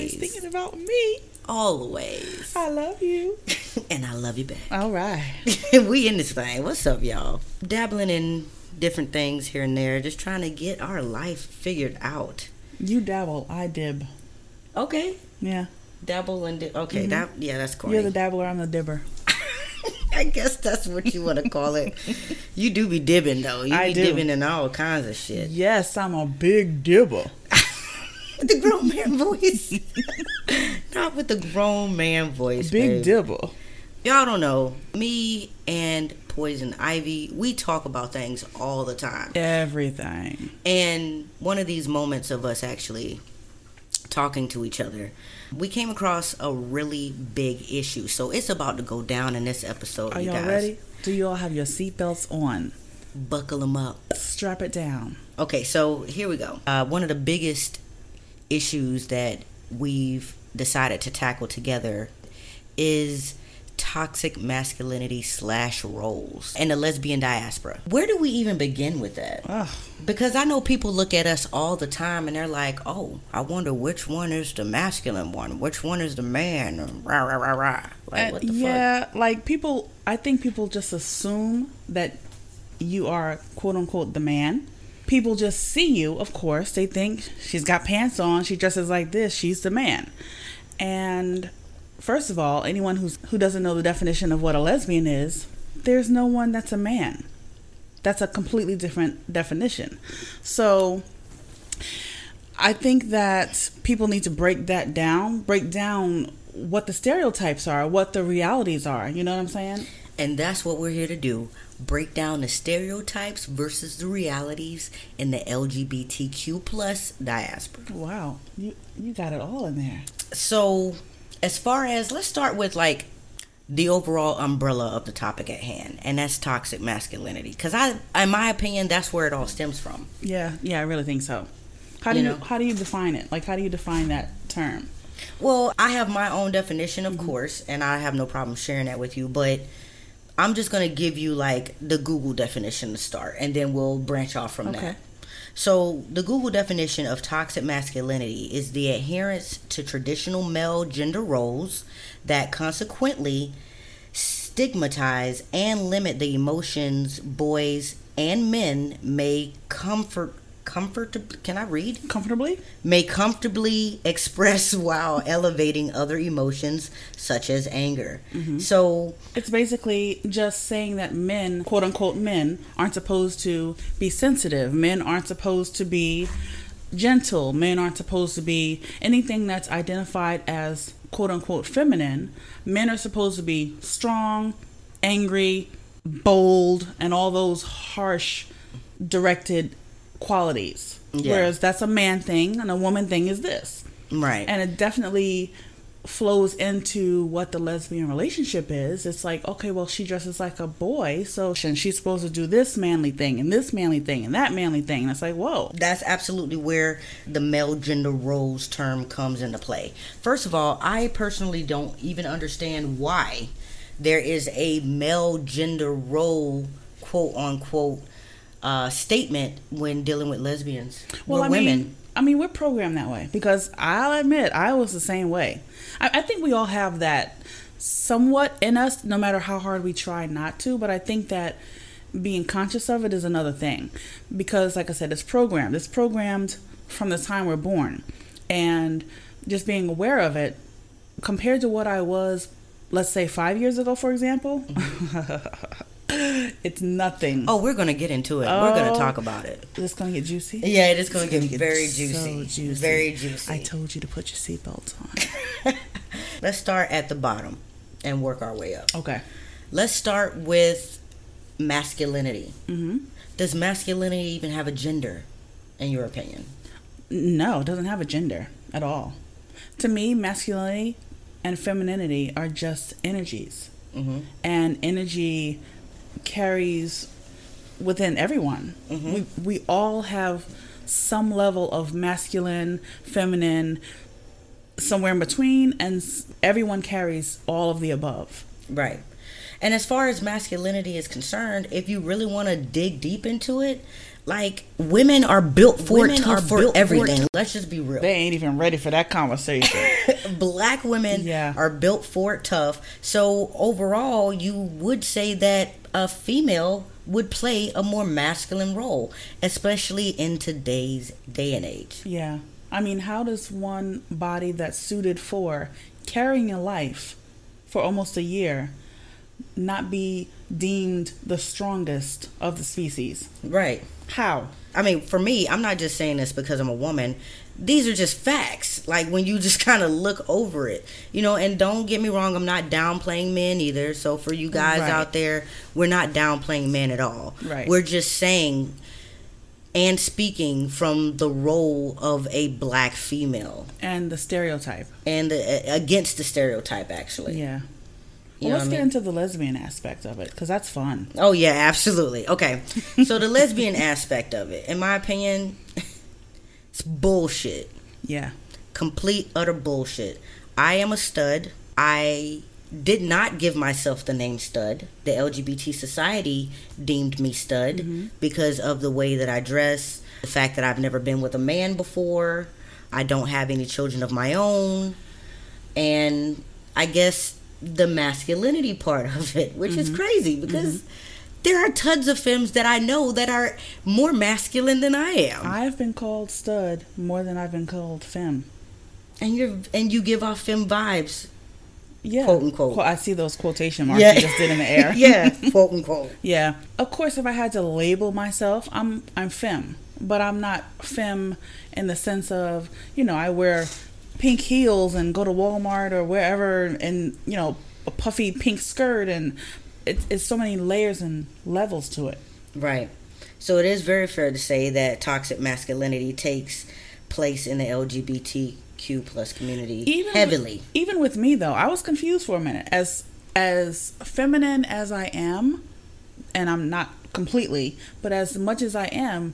Always. thinking about me. Always. I love you. and I love you back. All right. we in this thing. What's up, y'all? Dabbling in different things here and there, just trying to get our life figured out. You dabble, I dib. Okay. Yeah, Dabble and dib. okay, mm-hmm. that yeah, that's corny. you're the dabbler. I'm the dibber. I guess that's what you want to call it. you do be dibbing though. You I be do. dibbing in all kinds of shit. Yes, I'm a big dibber. With the grown man voice. Not with the grown man voice. Big babe. dibber. Y'all don't know. Me and Poison Ivy, we talk about things all the time. Everything. And one of these moments of us actually talking to each other, we came across a really big issue. So it's about to go down in this episode. Are you y'all guys. ready? Do you all have your seatbelts on? Buckle them up. Strap it down. Okay, so here we go. Uh, one of the biggest issues that we've decided to tackle together is toxic masculinity slash roles and the lesbian diaspora. Where do we even begin with that? Ugh. Because I know people look at us all the time and they're like, "Oh, I wonder which one is the masculine one, which one is the man." Rah rah rah rah. Like And what the fuck? yeah, like people, I think people just assume that you are quote unquote the man. People just see you, of course. They think she's got pants on, she dresses like this, she's the man. And first of all, anyone who's who doesn't know the definition of what a lesbian is, there's no one that's a man. That's a completely different definition. So I think that people need to break that down, break down what the stereotypes are, what the realities are. You know what I'm saying? And that's what we're here to do break down the stereotypes versus the realities in the LGBTQ plus diaspora. Wow, you you got it all in there. So, as far as let's start with like the overall umbrella of the topic at hand, and that's toxic masculinity. Because I, in my opinion, that's where it all stems from. Yeah, yeah, I really think so. How do You you, know? how do you define it? Like, how do you define that term? Well, I have my own definition, of mm-hmm. course, and I have no problem sharing that with you, but I'm just going to give you like the Google definition to start, and then we'll branch off from Okay. that. So, the Google definition of toxic masculinity is the adherence to traditional male gender roles that consequently stigmatize and limit the emotions boys and men may comfort comfort can I read? Comfortably? may comfortably express while elevating other emotions such as anger. Mm-hmm. So, It's basically just saying that men, quote unquote men, aren't supposed to be sensitive. Men aren't supposed to be gentle. Men aren't supposed to be anything that's identified as quote unquote feminine. Men are supposed to be strong, angry, bold, and all those harsh directed qualities. Yeah. Whereas that's a man thing and a woman thing is this right. and it definitely flows into what the lesbian relationship is. It's like, okay, well, she dresses like a boy, so she's supposed to do this manly thing and this manly thing and that manly thing. And it's like, whoa, that's absolutely where the male gender roles term comes into play. First of all, I personally don't even understand why there is a male gender role, quote unquote, uh, statement when dealing with lesbians. well, We're I women. mean, I mean, we're programmed that way because I'll admit I was the same way. I, I think we all have that somewhat in us, no matter how hard we try not to. But I think that being conscious of it is another thing because, like I said, it's programmed. It's programmed from the time we're born, and just being aware of it compared to what I was, let's say five years ago, for example. it's nothing. oh, we're going to get into it. We're going Oh. to talk about it. It's gonna get juicy. Yeah, it is going to It's get gonna very so juicy. juicy. Very juicy. I told you to put your seatbelts on. Let's start at the bottom and work our way up. Okay. Let's start with masculinity. hmm Does masculinity even have a gender, in your opinion? No, it doesn't have a gender at all. To me, masculinity and femininity are just energies, Mm-hmm. and energy carries within everyone. Mhm. We we all have some level of masculine, feminine, somewhere in between, and everyone carries all of the above. Right. And as far as masculinity is concerned, if you really want to dig deep into it, like women are built for Women tough are for built for everything. tough. Let's just be real. They ain't even ready for that conversation. Black women Yeah. are built for tough. So overall, you would say that a female would play a more masculine role, especially in today's day and age. yeah. I mean, how does one body that's suited for carrying a life for almost a year not be deemed the strongest of the species? Right. How? I mean, for me, I'm not just saying this because I'm a woman. These are just facts. Like when you just kind of look over it, you know. And don't get me wrong, I'm not downplaying men either. So for you guys Right. out there, we're not downplaying men at all. Right. We're just saying and speaking from the role of a black female And the stereotype. and the, against the stereotype, actually. Yeah. Well, let's get mean? into the lesbian aspect of it because that's fun. Oh yeah, absolutely. Okay. So the lesbian aspect of it, in my opinion, it's bullshit. Yeah. Complete utter bullshit. I am a stud. I did not give myself the name stud. The LGBT society deemed me stud mm-hmm. because of the way that I dress, the fact that I've never been with a man before, I don't have any children of my own, and I guess the masculinity part of it, which is mm-hmm. crazy because mm-hmm. there are tons of femmes that I know that are more masculine than I am. I've been called stud more than I've been called femme. and you and you give off femme vibes. Yeah. Quote, unquote. Qu- I see those quotation marks you just did in the air. yeah, quote unquote. Yeah. Of course, if I had to label myself, I'm I'm femme, but I'm not femme in the sense of you know I wear pink heels and go to Walmart or wherever and you know a puffy pink skirt and it's it's so many layers and levels to it. Right. So it is very fair to say that toxic masculinity takes place in the LGBTQ plus community Even heavily. With, even with me though, I was confused for a minute. As as feminine as I am, and I'm not completely, but as much as I am,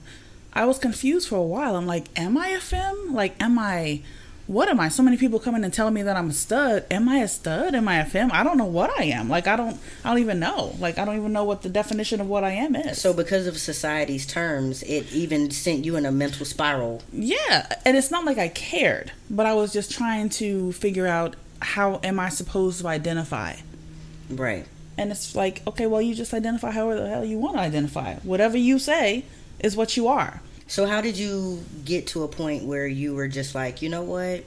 I was confused for a while. I'm like, am I a femme? Like, am I? What am I? So many people coming and telling me that I'm a stud. Am I a stud? Am I a femme? I don't know what I am. Like, I don't. I don't even know. Like, I don't even know what the definition of what I am is. So because of society's terms, it even sent you in a mental spiral. Yeah, and it's not like I cared, but I was just trying to figure out how am I supposed to identify. Right. And it's like, okay, well, you just identify however the hell you want to identify. Whatever you say is what you are. So how did you get to a point where you were just like, you know what?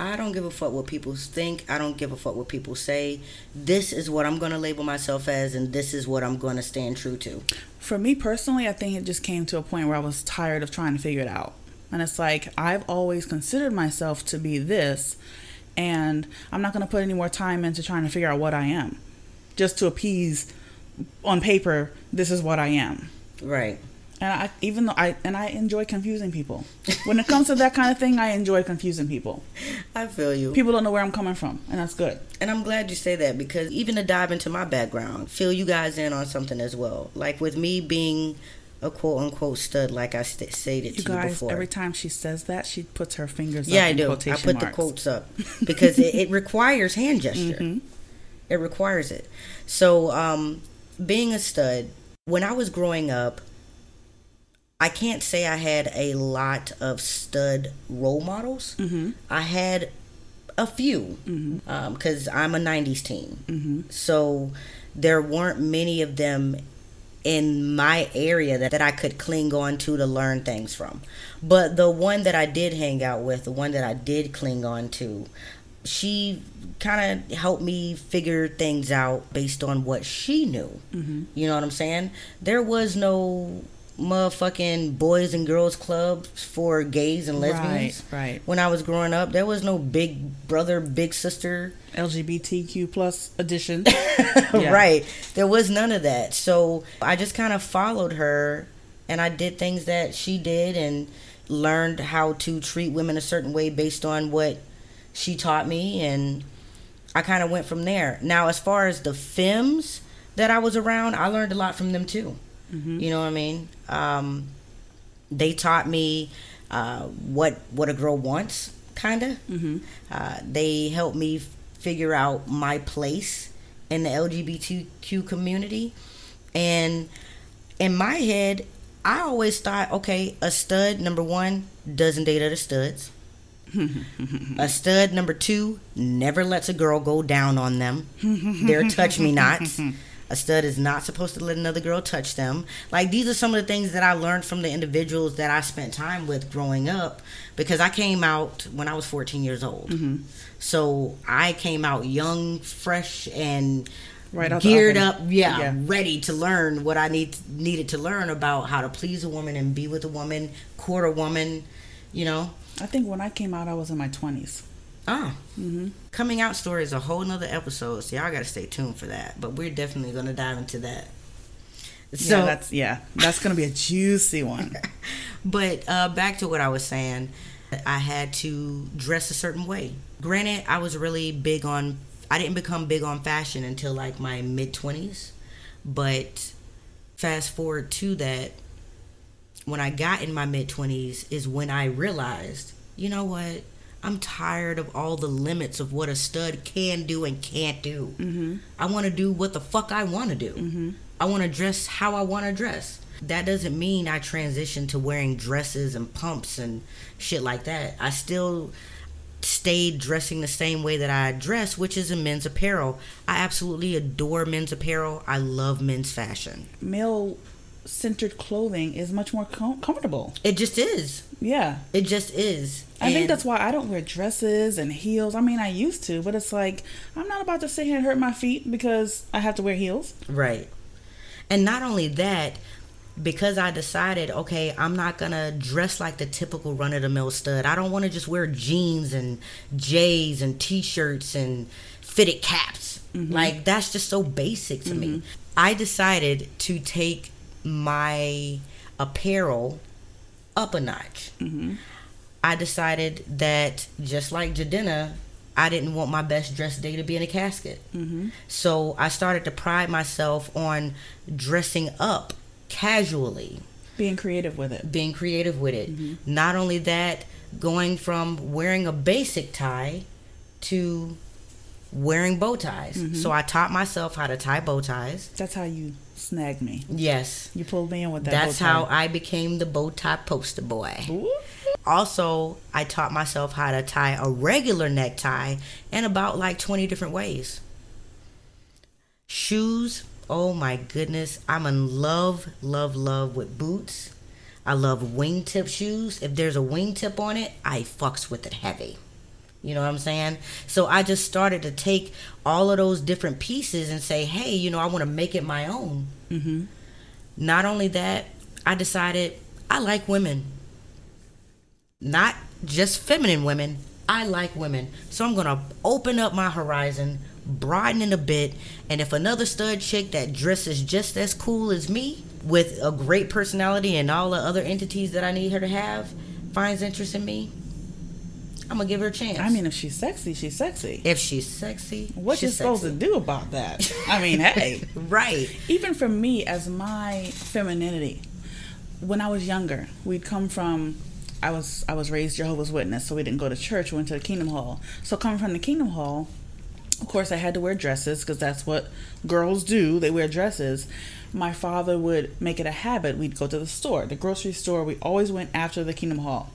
I don't give a fuck what people think. I don't give a fuck what people say. This is what I'm going to label myself as, and this is what I'm going to stand true to. For me personally, I think it just came to a point where I was tired of trying to figure it out. And it's like, I've always considered myself to be this, and I'm not going to put any more time into trying to figure out what I am. Just to appease, on paper, this is what I am. Right. And I, even though I, and I enjoy confusing people. When it comes to that kind of thing, I enjoy confusing people. I feel you. People don't know where I'm coming from, and that's good. And I'm glad you say that because even to dive into my background, fill you guys in on something as well. Like with me being a quote unquote stud, like I st- stated You to you guys, before. every time she says that, she puts her fingers yeah, I do. I put the quotes up because it, it requires hand gesture. Mhm. It requires it. So, um, being a stud, when I was growing up, I can't say I had a lot of stud role models. Mhm. I had a few Mm-hmm. because I'm a 90s teen. Mhm. So there weren't many of them in my area that, that I could cling on to to learn things from. But the one that I did hang out with, the one that I did cling on to, she kind of helped me figure things out based on what she knew. Mhm. You know what I'm saying? There was no motherfucking boys and girls clubs for gays and lesbians. Right, right. When I was growing up, there was no big brother, big sister LGBTQ plus edition. Yeah. right. There was none of that. So I just kind of followed her and I did things that she did and learned how to treat women a certain way based on what she taught me and I kind of went from there. Now as far as the femmes that I was around, I learned a lot from them too. Mhm. You know what I mean? Um, they taught me uh, what what a girl wants, kind of. Mhm. Uh, they helped me f- figure out my place in the LGBTQ community. And in my head, I always thought, okay, a stud number one doesn't date other studs. a stud number two never lets a girl go down on them. They're touch me nots. A stud is not supposed to let another girl touch them. Like these are some of the things that I learned from the individuals that I spent time with growing up because I came out when I was 14 years old. Mm-hmm. So I came out young, fresh and Right geared up, yeah, Yeah. ready to learn what I need needed to learn about how to please a woman and be with a woman, court a woman, you know. I think when I came out, I was in my 20s. Ah, Mm-hmm. coming out story is a whole nother episode, so y'all got to stay tuned for that. But we're definitely gonna dive into that. So yeah, that's yeah, that's gonna be a juicy one. But uh, back to what I was saying, I had to dress a certain way. Granted, I was really big on. I didn't become big on fashion until like my mid twenties, but fast forward to that, when I got in my mid twenties is when I realized, you know what, I'm tired of all the limits of what a stud can do and can't do. Mm-hmm. I want to do what the fuck I want to do. Mm-hmm. I want to dress how I want to dress. That doesn't mean I transition to wearing dresses and pumps and shit like that. I still stayed dressing the same way that I dress, which is in men's apparel. I absolutely adore men's apparel. I love men's fashion. Male centered clothing is much more com- comfortable. It just is. Yeah. It just is. I think that's why I don't wear dresses and heels. I mean, I used to, but it's like I'm not about to sit here and hurt my feet because I have to wear heels. Right. And not only that, because I decided, okay, I'm not gonna dress like the typical run of the mill stud. I don't want to just wear jeans and J's and t-shirts and fitted caps. Mm-hmm. Like that's just so basic to me. Mm-hmm. I decided to take my apparel up a notch. Mm-hmm. I decided that just like Jadena, I didn't want my best dressed day to be in a casket. Mm-hmm. So I started to pride myself on dressing up casually, Being creative with it. being creative with it. Mm-hmm. Not only that, going from wearing a basic tie to wearing bow ties. Mm-hmm. So I taught myself how to tie bow ties. That's how you snagged me. Yes. You pulled me in with that. That's how. I became the bow tie poster boy. Ooh. Also, I taught myself how to tie a regular necktie in about like 20 different ways. Shoes, oh my goodness. I'm in love, love, love with boots. I love wingtip shoes. If there's a wingtip on it, I fucks with it heavy. You know what I'm saying? So I just started to take all of those different pieces and say, hey, you know, I want to make it my own. Mm-hmm. Not only that, I decided I like women. Not just feminine women. I like women. So I'm going to open up my horizon, broaden it a bit, and if another stud chick that dresses just as cool as me with a great personality and all the other entities that I need her to have finds interest in me, I'm to give her a chance. I mean, if she's sexy, she's sexy. if she's sexy, What you she's supposed sexy. to do about that? I mean, hey. Right. even for me as my femininity when i was younger we'd come from i was i was raised jehovah's witness so we didn't go to church we went to the kingdom hall so coming from the kingdom hall of course i had to wear dresses because that's what girls do they wear dresses my father would make it a habit we'd go to the store the grocery store we always went after the kingdom hall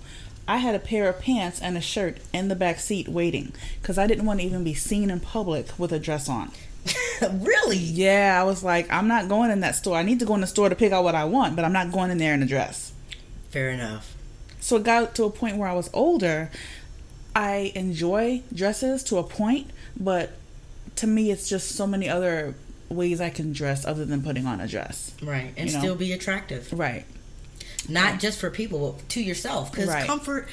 I had a pair of pants and a shirt in the back seat waiting because I didn't want to even be seen in public with a dress on. really? Yeah, I was like, I'm not going in that store. I need to go in the store to pick out what I want, but I'm not going in there in a dress. Fair enough. So it got to a point where I was older. I enjoy dresses to a point, but to me, it's just so many other ways I can dress other than putting on a dress. Right. And You know? still be attractive. Right. Not just for people but to yourself because Right. comfort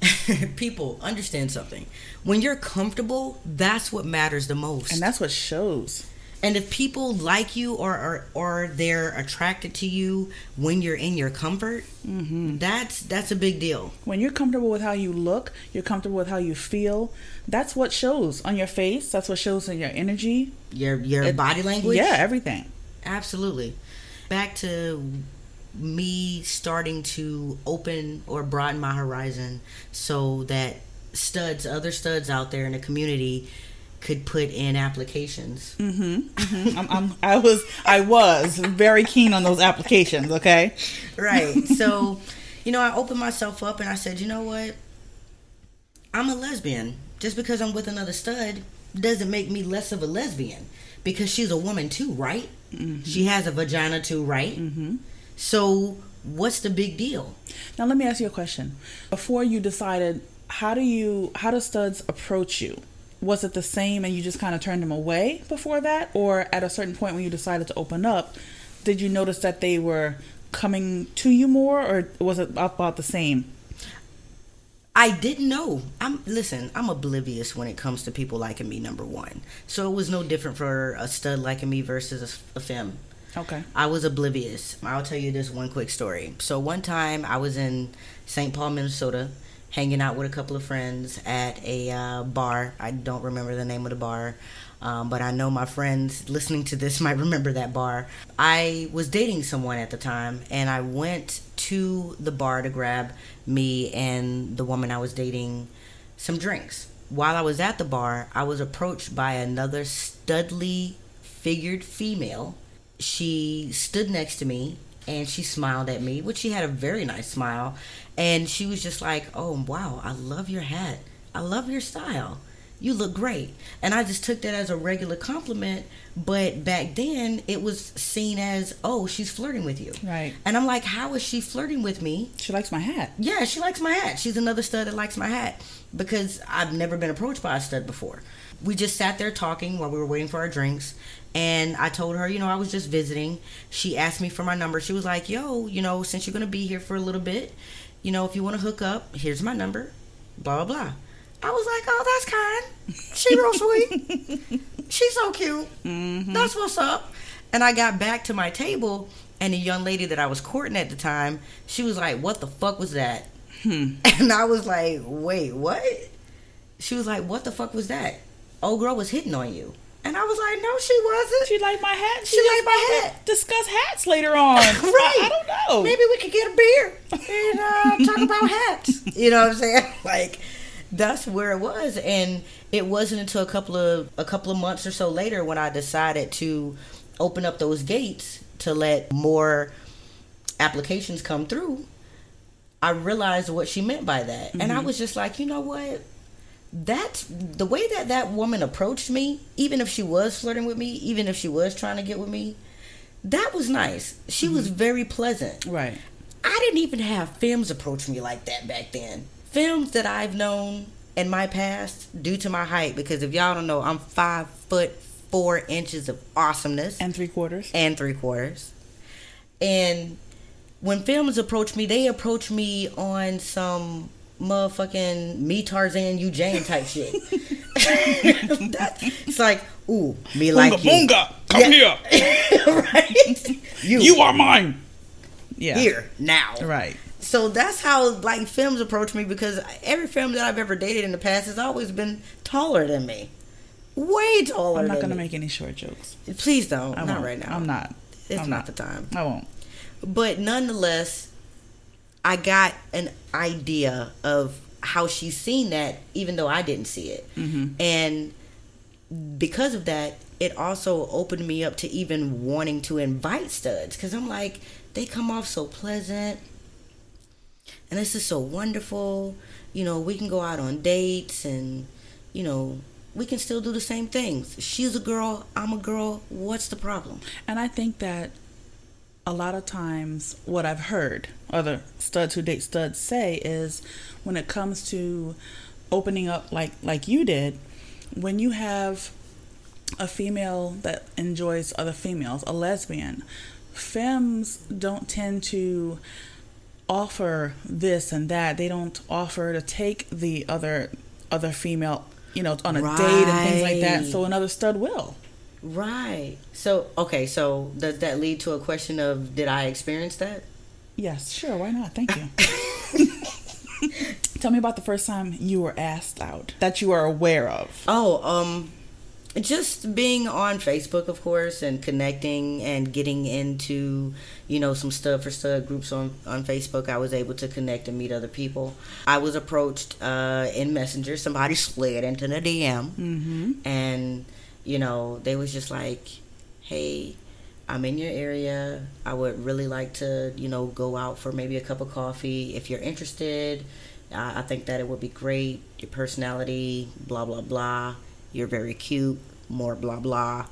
people understand something when you're comfortable that's what matters the most And that's what shows. and if people like you or or, or they're attracted to you when you're in your comfort Mm-hmm. that's that's a big deal When you're comfortable with how you look, you're comfortable with how you feel. That's what shows on your face. That's what shows in your energy. your your It- body language Yeah, everything. Absolutely. Back to me starting to open or broaden my horizon so that studs, other studs out there in the community could put in applications. Mm-hmm, mm-hmm. I'm, I'm, I was I was very keen on those applications. Okay. Right. So, you know, I opened myself up and I said, you know what? I'm a lesbian. Just because I'm with another stud doesn't make me less of a lesbian because she's a woman too, right? Mm-hmm. She has a vagina too, right? So, what's the big deal? Now let me ask you a question. Before you decided, how do you how do studs approach you? Was it the same and you just kind of turned them away before that, or at a certain point when you decided to open up, did you notice that they were coming to you more, or was it about the same? I didn't know. I'm listen. I'm oblivious when it comes to people liking me. Number one, so it was no different for a stud liking me versus a, a femme. Okay. I was oblivious. I'll tell you this one quick story. So one time I was in St. Paul, Minnesota, hanging out with a couple of friends at a uh, bar. I don't remember the name of the bar, um, but I know my friends listening to this might remember that bar. I was dating someone at the time, and I went to the bar to grab me and the woman I was dating some drinks. While I was at the bar, I was approached by another studly figured female. She stood next to me and she smiled at me, which she had a very nice smile. And she was just like, Oh, wow, I love your hat. I love your style. You look great. And I just took that as a regular compliment. But back then, it was seen as, Oh, she's flirting with you. Right. And I'm like, How is she flirting with me? She likes my hat. Yeah, she likes my hat. She's another stud that likes my hat because I've never been approached by a stud before. We just sat there talking while we were waiting for our drinks. And I told her, you know, I was just visiting. She asked me for my number. She was like, yo, you know, since you're going to be here for a little bit, you know, if you want to hook up, here's my number. Blah, blah, blah. I was like, oh, that's kind. She real sweet. She's so cute. Mm-hmm. That's what's up. And I got back to my table, and the young lady that I was courting at the time, she was like, what the fuck was that? Hmm. And I was like, wait, what? She was like, what the fuck was that? Old girl was hitting on you. And I was like, no, she wasn't. She liked my hat. She just liked my hat. Discuss hats later on. right. I, I don't know. Maybe we could get a beer and uh, talk about hats. You know what I'm saying? Like that's where it was, and it wasn't until a couple of a couple of months or so later when I decided to open up those gates to let more applications come through. I realized what she meant by that, and I was just like, you know what? That's the way that that woman approached me. Even if she was flirting with me, even if she was trying to get with me, that was nice. She was mm-hmm. very pleasant. Right. I didn't even have femmes approach me like that back then. Femmes that I've known in my past due to my height, because if y'all don't know, I'm five foot four inches of awesomeness And three quarters. and three quarters. And when femmes approach me, they approach me on some motherfucking me Tarzan, you Jane type shit. it's like, ooh, me like you. Boonga, come Yeah. right? You, here. You are mine. Yeah. here now. Right. So that's how like femmes approach me because every femme that I've ever dated in the past has always been taller than me, way taller. I'm not gonna me. make any short jokes. Please don't. I not won't. right now. I'm not. It's I'm not the time. I won't. But nonetheless, I got an idea of how she's seen that, even though I didn't see it. Mm-hmm. And because of that, it also opened me up to even wanting to invite studs because I'm like, they come off so pleasant. And this is so wonderful. You know, we can go out on dates and, you know, we can still do the same things. She's a girl, I'm a girl. What's the problem? And I think that a lot of times what I've heard other studs who date studs say is when it comes to opening up like like you did, when you have a female that enjoys other females, a lesbian, femmes don't tend to offer this and that. They don't offer to take the other other female, you know, on a date and things like that. So another stud will. Right. So, okay, so does that lead to a question of did I experience that? Yes, sure. Why not? Thank you. Tell me about the first time you were asked out that you are aware of. Oh, um just being on Facebook, of course, and connecting and getting into, you know, some stud for stud groups on on Facebook. I was able to connect and meet other people. I was approached uh, in Messenger. Somebody slid into the DM, Mm-hmm. and you know, they was just like, "Hey, I'm in your area. I would really like to, you know, go out for maybe a cup of coffee. If you're interested, I I think that it would be great. Your personality, blah blah blah. You're very cute. More blah blah."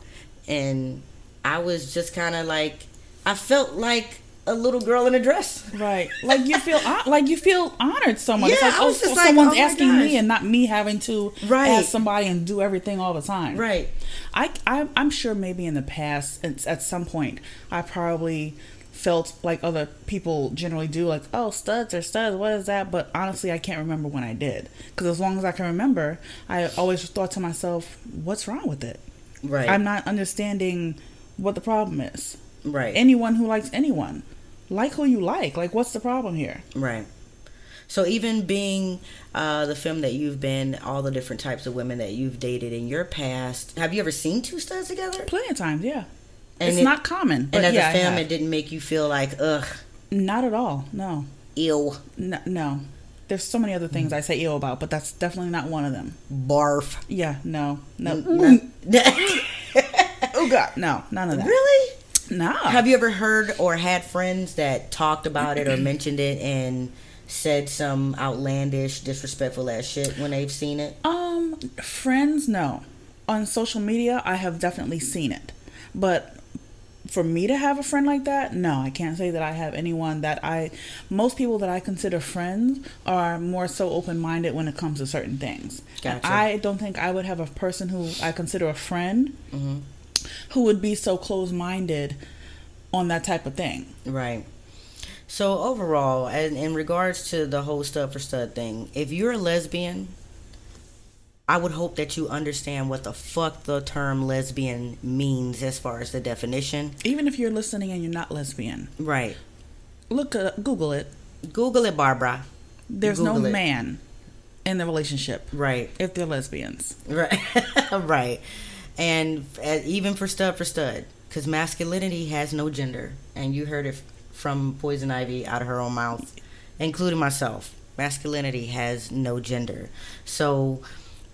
And I was just kind of like, I felt like a little girl in a dress. Right, like you feel like you feel honored so much. it's Yeah, like I oh, was just so like, someone's oh asking gosh. me and not me having to Right. ask somebody and do everything all the time. Right. I, I I'm sure maybe in the past at, at some point I probably felt like other people generally do like oh studs or studs what is that but honestly I can't remember when I did because as long as I can remember I always thought to myself what's wrong with it Right. I'm not understanding what the problem is right. anyone who likes anyone like who you like like what's the problem here Right. So even being uh, the femme that you've been, all the different types of women that you've dated in your past, have you ever seen two studs together? plenty of times yeah And it's it- not common but And as yeah, a femme, it didn't make you feel like ugh, not at all no ew, No, no. There's so many other things I say ill about, but that's definitely not one of them. barf. Yeah, no, no. Mm, Oh God, no, none of that. really? No. Have you ever heard or had friends that talked about it or mentioned it and said some outlandish, disrespectful ass shit when they've seen it? Um, friends, no. On social media, I have definitely seen it, but for me to have a friend like that, no, I can't say that I have anyone that I. Most people that I consider friends are more so open minded when it comes to certain things. Gotcha. I don't think I would have a person who I consider a friend Mhm. Who would be so close minded on that type of thing. Right. So overall, and in regards to the whole stud for stud thing, if you're a lesbian, I would hope that you understand what the fuck the term lesbian means as far as the definition. Even if you're listening and you're not lesbian, Right. look at Google it. Google it, Barbara. There's no it. man in the relationship Right. if they're lesbians. Right. right. And uh, even for stud for stud, because masculinity has no gender, and you heard it from Poison Ivy out of her own mouth, including myself. Masculinity has no gender. So,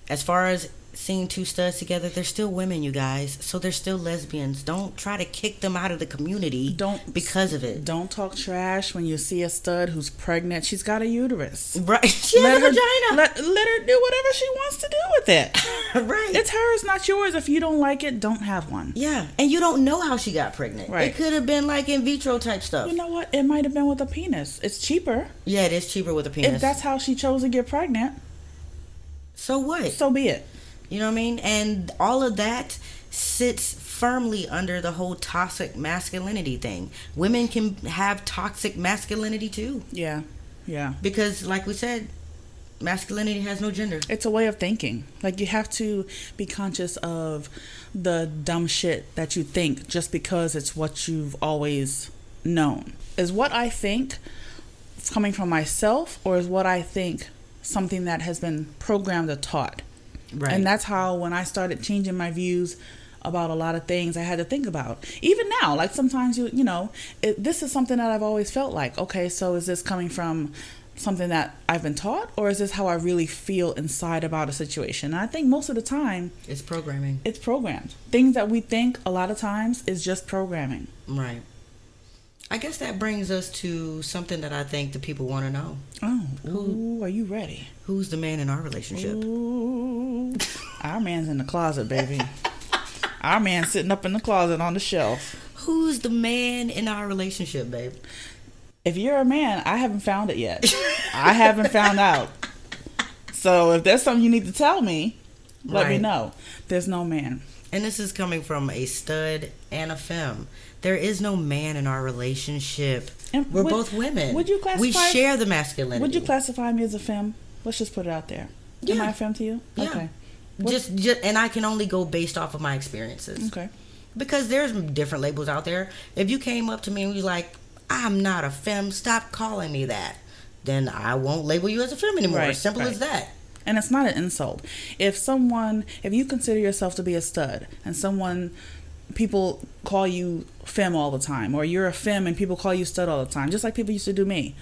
as far as seeing two studs together, they're still women, you guys. So they're still lesbians. Don't try to kick them out of the community. Don't- because of it. Don't talk trash when you see a stud who's pregnant. She's got a uterus. Right? She has a vagina. Let, let her do whatever she wants to do with it. right. It's hers, not yours. If you don't like it, don't have one. yeah, and you don't know how she got pregnant. Right. It could have been like in vitro type stuff. You know what? It might have been with a penis. It's cheaper. Yeah, it is cheaper with a penis. If that's how she chose to get pregnant, so what? so be it. You know what I mean? And all of that sits firmly under the whole toxic masculinity thing. Women can have toxic masculinity too. Yeah. Yeah. Because, like we said, masculinity has no gender. It's a way of thinking. Like you have to be conscious of the dumb shit that you think just because it's what you've always known. Is what I think coming from myself or is what I think something that has been programmed or taught? Right. And that's how when I started changing my views about a lot of things I had to think about. Even now, like sometimes you you know, it, this is something that I've always felt like, okay, so is this coming from something that I've been taught or is this how I really feel inside about a situation? And I think most of the time it's programming. it's programmed. Things that we think a lot of times is just programming. Right. I guess that brings us to something that I think the people want to know. Oh, ooh, are you ready? Who's the man in our relationship? Ooh, man's in the closet, baby. our man's sitting up in the closet on the shelf. Who's the man in our relationship, babe? If you're a man, I haven't found it yet. I haven't found out. So if there's something you need to tell me, let me know. There's no man. And this is coming from a stud and a femme. There is no man in our relationship. And We're would- both women. would you classify? We share the masculinity. Would you classify me as a femme? Let's just put it out there. Am I a femme to you? Yeah. Okay. Just, just, and I can only go based off of my experiences. Okay. Because there's different labels out there. If you came up to me and was like, "I'm not a femme," stop calling me that. Then I won't label you as a femme anymore. Right, Simple right. as that. And it's not an insult. If someone, if you consider yourself to be a stud and someone, people call you femme all the time, or you're a femme and people call you stud all the time, just like people used to do me.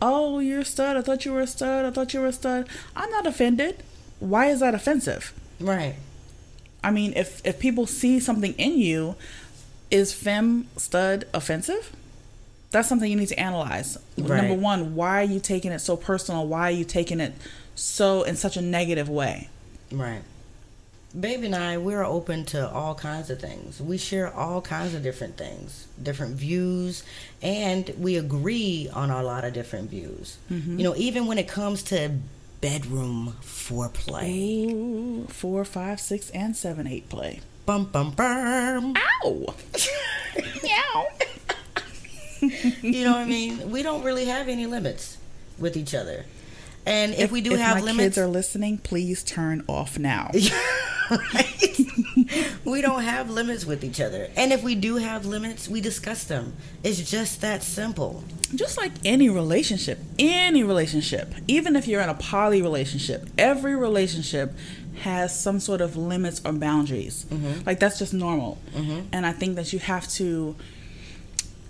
Oh, you're a stud. I thought you were a stud. I thought you were a stud. I'm not offended. Why is that offensive? Right. I mean, if if people see something in you, is femme stud offensive? That's something you need to analyze. Right. Number one, why are you taking it so personal? Why are you taking it so in such a negative way? Right. Baby and I, we're open to all kinds of things. We share all kinds of different things, different views, and we agree on a lot of different views. Mm-hmm. You know, even when it comes to bedroom foreplay. Four, five, six, and seven, eight play. Bum bum bum. Ow! Meow. You know what I mean? We don't really have any limits with each other. And if, we do if have my limits, kids are listening, please turn off now. right? we don't have limits with each other. And if we do have limits, we discuss them. It's just that simple. just like any relationship, any relationship, even if you're in a poly relationship, every relationship has some sort of limits or boundaries. Mm-hmm. Like that's just normal. Mm-hmm. And I think that you have to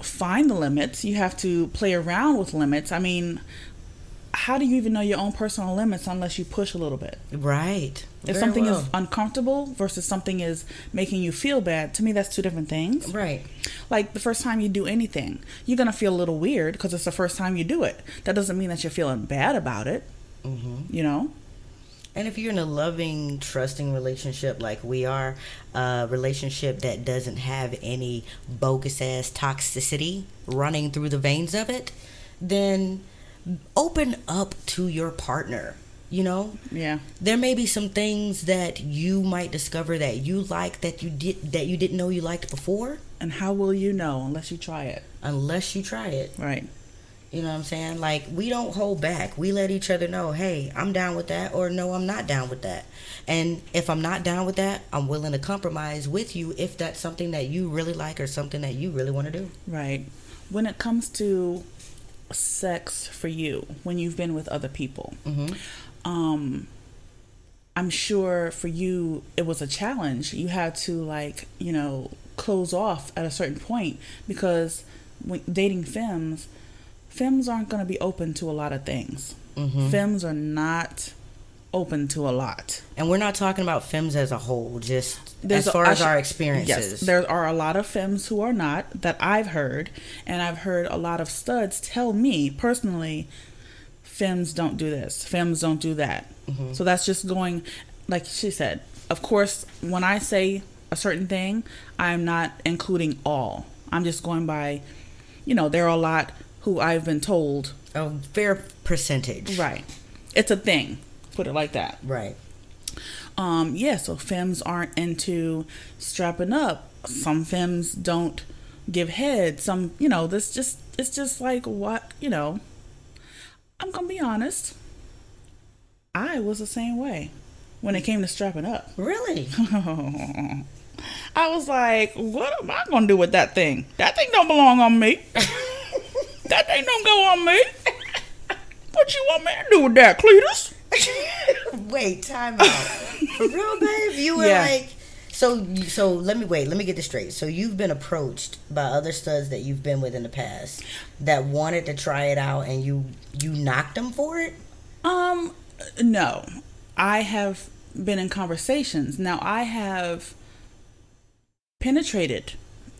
find the limits. You have to play around with limits. I mean, how do you even know your own personal limits unless you push a little bit? Right. If Very something well. is uncomfortable versus something is making you feel bad, to me that's two different things. Right. Like the first time you do anything, you're gonna feel a little weird because it's the first time you do it. That doesn't mean that you're feeling bad about it. Mm-hmm. You know? And if you're in a loving, trusting relationship like we are, a relationship that doesn't have any bogus ass toxicity running through the veins of it, then open up to your partner. You know, Yeah. there may be some things that you might discover that you like that you did that you didn't know you liked before, And how will you know unless you try it? unless you try it. Right. You know what I'm saying? Like we don't hold back. We let each other know, "Hey, I'm down with that," or "No, I'm not down with that." And if I'm not down with that, I'm willing to compromise with you if that's something that you really like or something that you really want to do. Right. When it comes to sex for you, when you've been with other people, Mhm. um, I'm sure for you it was a challenge. You had to like, you know, close off at a certain point because when dating femmes, femmes aren't going to be open to a lot of things. Mhm. Femmes are not open to a lot. And we're not talking about femmes as a whole, just There's as far I as our Yes, experiences. there are a lot of femmes who are not that I've heard, and I've heard a lot of studs tell me personally, femmes don't do this, femmes don't do that. Mm-hmm. So that's just going, like she said. Of course, when I say a certain thing, I'm not including all. I'm just going by, you know, there are a lot who I've been told, a fair percentage. right? It's a thing. Put it like that. Right. Um, yeah, so femmes aren't into strapping up. Some femmes don't give head. Some, you know, this just it's just like what, you know. I'm gonna be honest. I was the same way when it came to strapping up. Really? I was like, what am I gonna do with that thing? That thing don't belong on me. that thing don't go on me. What you want me to do with that, Cletus? wait, time out. For real, babe? You were Yeah. like so so let me wait, let me get this straight. So you've been approached by other studs that you've been with in the past that wanted to try it out and you you knocked them for it? Um, no. I have been in conversations. Now, I have penetrated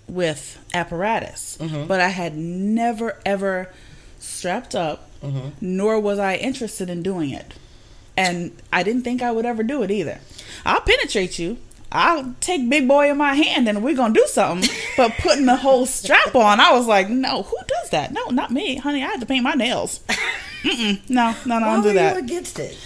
with apparatus, but I had never ever strapped up, nor was I interested in doing it. And I didn't think I would ever do it either. I'll penetrate you. I'll take big boy in my hand and we're gonna do something. But putting the whole strap on, I was like, no, who does that? No, not me, honey. I had to paint my nails. Mm-mm. No, no, no, Why don't do that. you against it?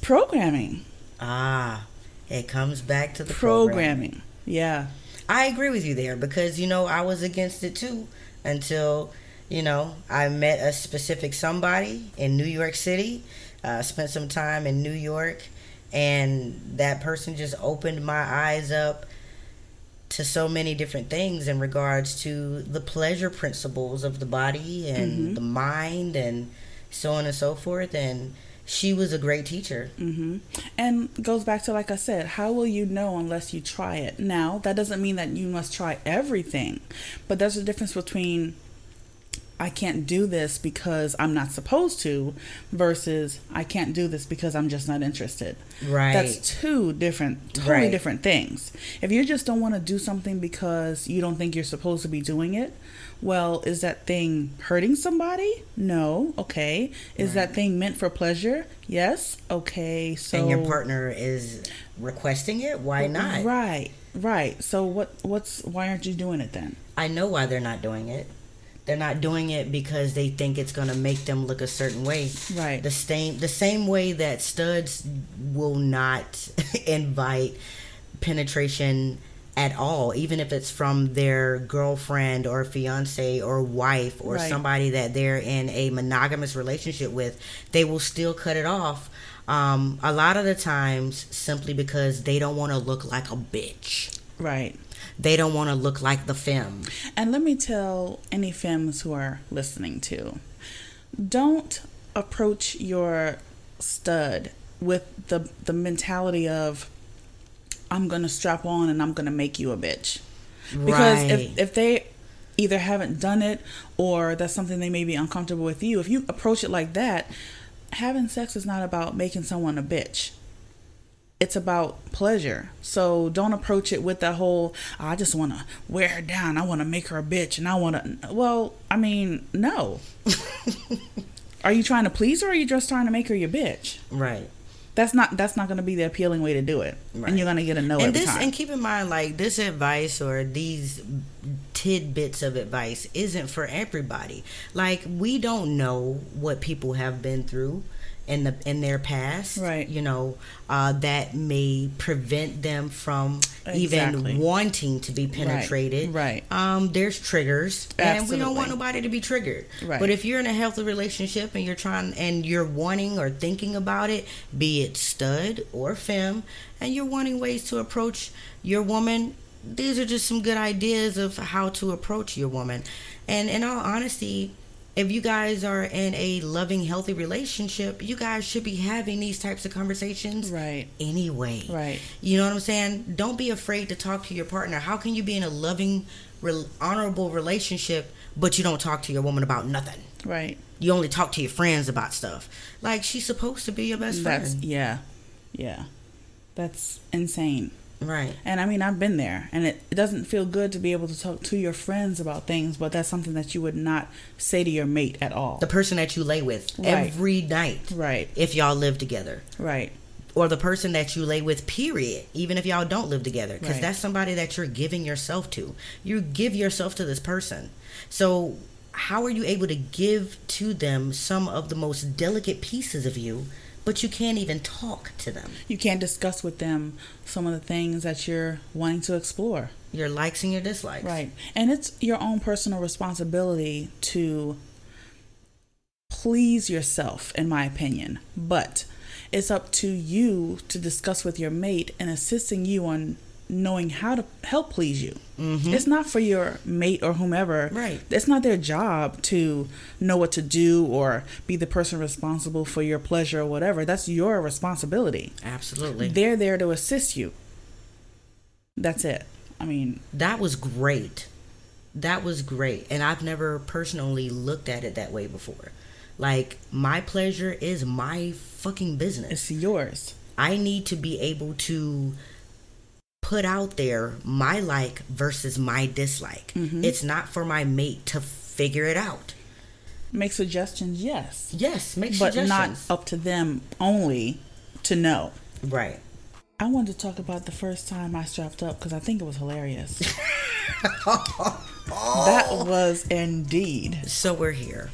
Programming. Ah, it comes back to the program. Programming. Yeah. I agree with you there because you know I was against it too until you know I met a specific somebody in New York City. Uh, spent some time in New York, and that person just opened my eyes up to so many different things in regards to the pleasure principles of the body and the mind and so on and so forth and she was a great teacher. hmm And goes back to like I said, how will you know unless you try it? Now, that doesn't mean that you must try everything, but there's a difference between I can't do this because I'm not supposed to versus I can't do this because I'm just not interested. Right. That's two different, totally Right. different things. If you just don't want to do something because you don't think you're supposed to be doing it, well, is that thing hurting somebody? No. Okay. Is that thing meant for pleasure? Yes. Okay. So and your partner is requesting it. Why not? Right. Right. So what? What's? Why aren't you doing it then? I know why they're not doing it. They're not doing it because they think it's going to make them look a certain way. Right. The same the same way that studs will not invite penetration at all, even if it's from their girlfriend or fiance or wife or Right. somebody that they're in a monogamous relationship with, they will still cut it off. Um, a lot of the times, simply because they don't want to look like a bitch. Right. They don't want to look like the femme. And let me tell any femmes who are listening to don't approach your stud with the the mentality of I'm gonna strap on and I'm gonna make you a bitch. Because Right. if if they either haven't done it or that's something they may be uncomfortable with you, if you approach it like that, having sex is not about making someone a bitch it's about pleasure. So don't approach it with that whole oh, I just want to wear her down. I want to make her a bitch and I want to Well, I mean, no. are you trying to please her or are you just trying to make her your bitch? Right. That's not that's not going to be the appealing way to do it. Right. And you're going to get a no and this time. and keep in mind like this advice or these tidbits of advice isn't for everybody like we don't know what people have been through in the in their past Right. you know uh, that may prevent them from Exactly. even wanting to be penetrated right. um there's triggers and we don't want nobody to be triggered Right. but if you're in a healthy relationship and you're trying and you're wanting or thinking about it be it stud or femme and you're wanting ways to approach your woman these are just some good ideas of how to approach your woman and in all honesty if you guys are in a loving healthy relationship you guys should be having these types of conversations Right. anyway Right. you know what I'm saying? Don't be afraid to talk to your partner. How can you be in a loving, re- honorable relationship, but you don't talk to your woman about nothing? Right. You only talk to your friends about stuff. Like she's supposed to be your best friend. Yeah. Yeah. That's insane. Right. And I mean, I've been there, and it, it doesn't feel good to be able to talk to your friends about things, but that's something that you would not say to your mate at all. The person that you lay with Right. every night, right, if y'all live together, right, or the person that you lay with, period, even if y'all don't live together, because Right. that's somebody that you're giving yourself to. You give yourself to this person. So, how are you able to give to them some of the most delicate pieces of you, but you can't even talk to them? You can't discuss with them some of the things that you're wanting to explore. Your likes and your dislikes. Right. And it's your own personal responsibility to please yourself, in my opinion. But it's up to you to discuss with your mate and assisting you on knowing how to help please you. Mhm. It's not for your mate or whomever. Right. It's not their job to know what to do or be the person responsible for your pleasure or whatever. That's your responsibility. Absolutely. They're there to assist you. That's it. I mean, That was great. That was great. And I've never personally looked at it that way before. Like, my pleasure is my fucking business. it's yours. I need to be able to put out there my like versus my dislike. Mhm. It's not for my mate to figure it out. Make suggestions, yes. Yes, make but not up to them only to know. right. I wanted to talk about the first time I strapped up because I think it was hilarious. That was indeed. So we're here.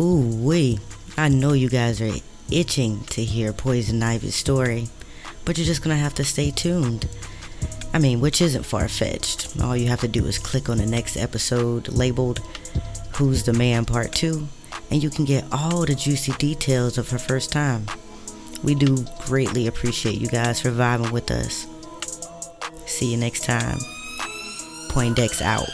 Ooh wee. I know you guys are itching to hear Poison Ivy's story, but you're just gonna have to stay tuned. I mean, which isn't far fetched. All you have to do is click on the next episode labeled Who's the Man Part 2, and you can get all the juicy details of her first time. We do greatly appreciate you guys for vibing with us. See you next time. Poindex out.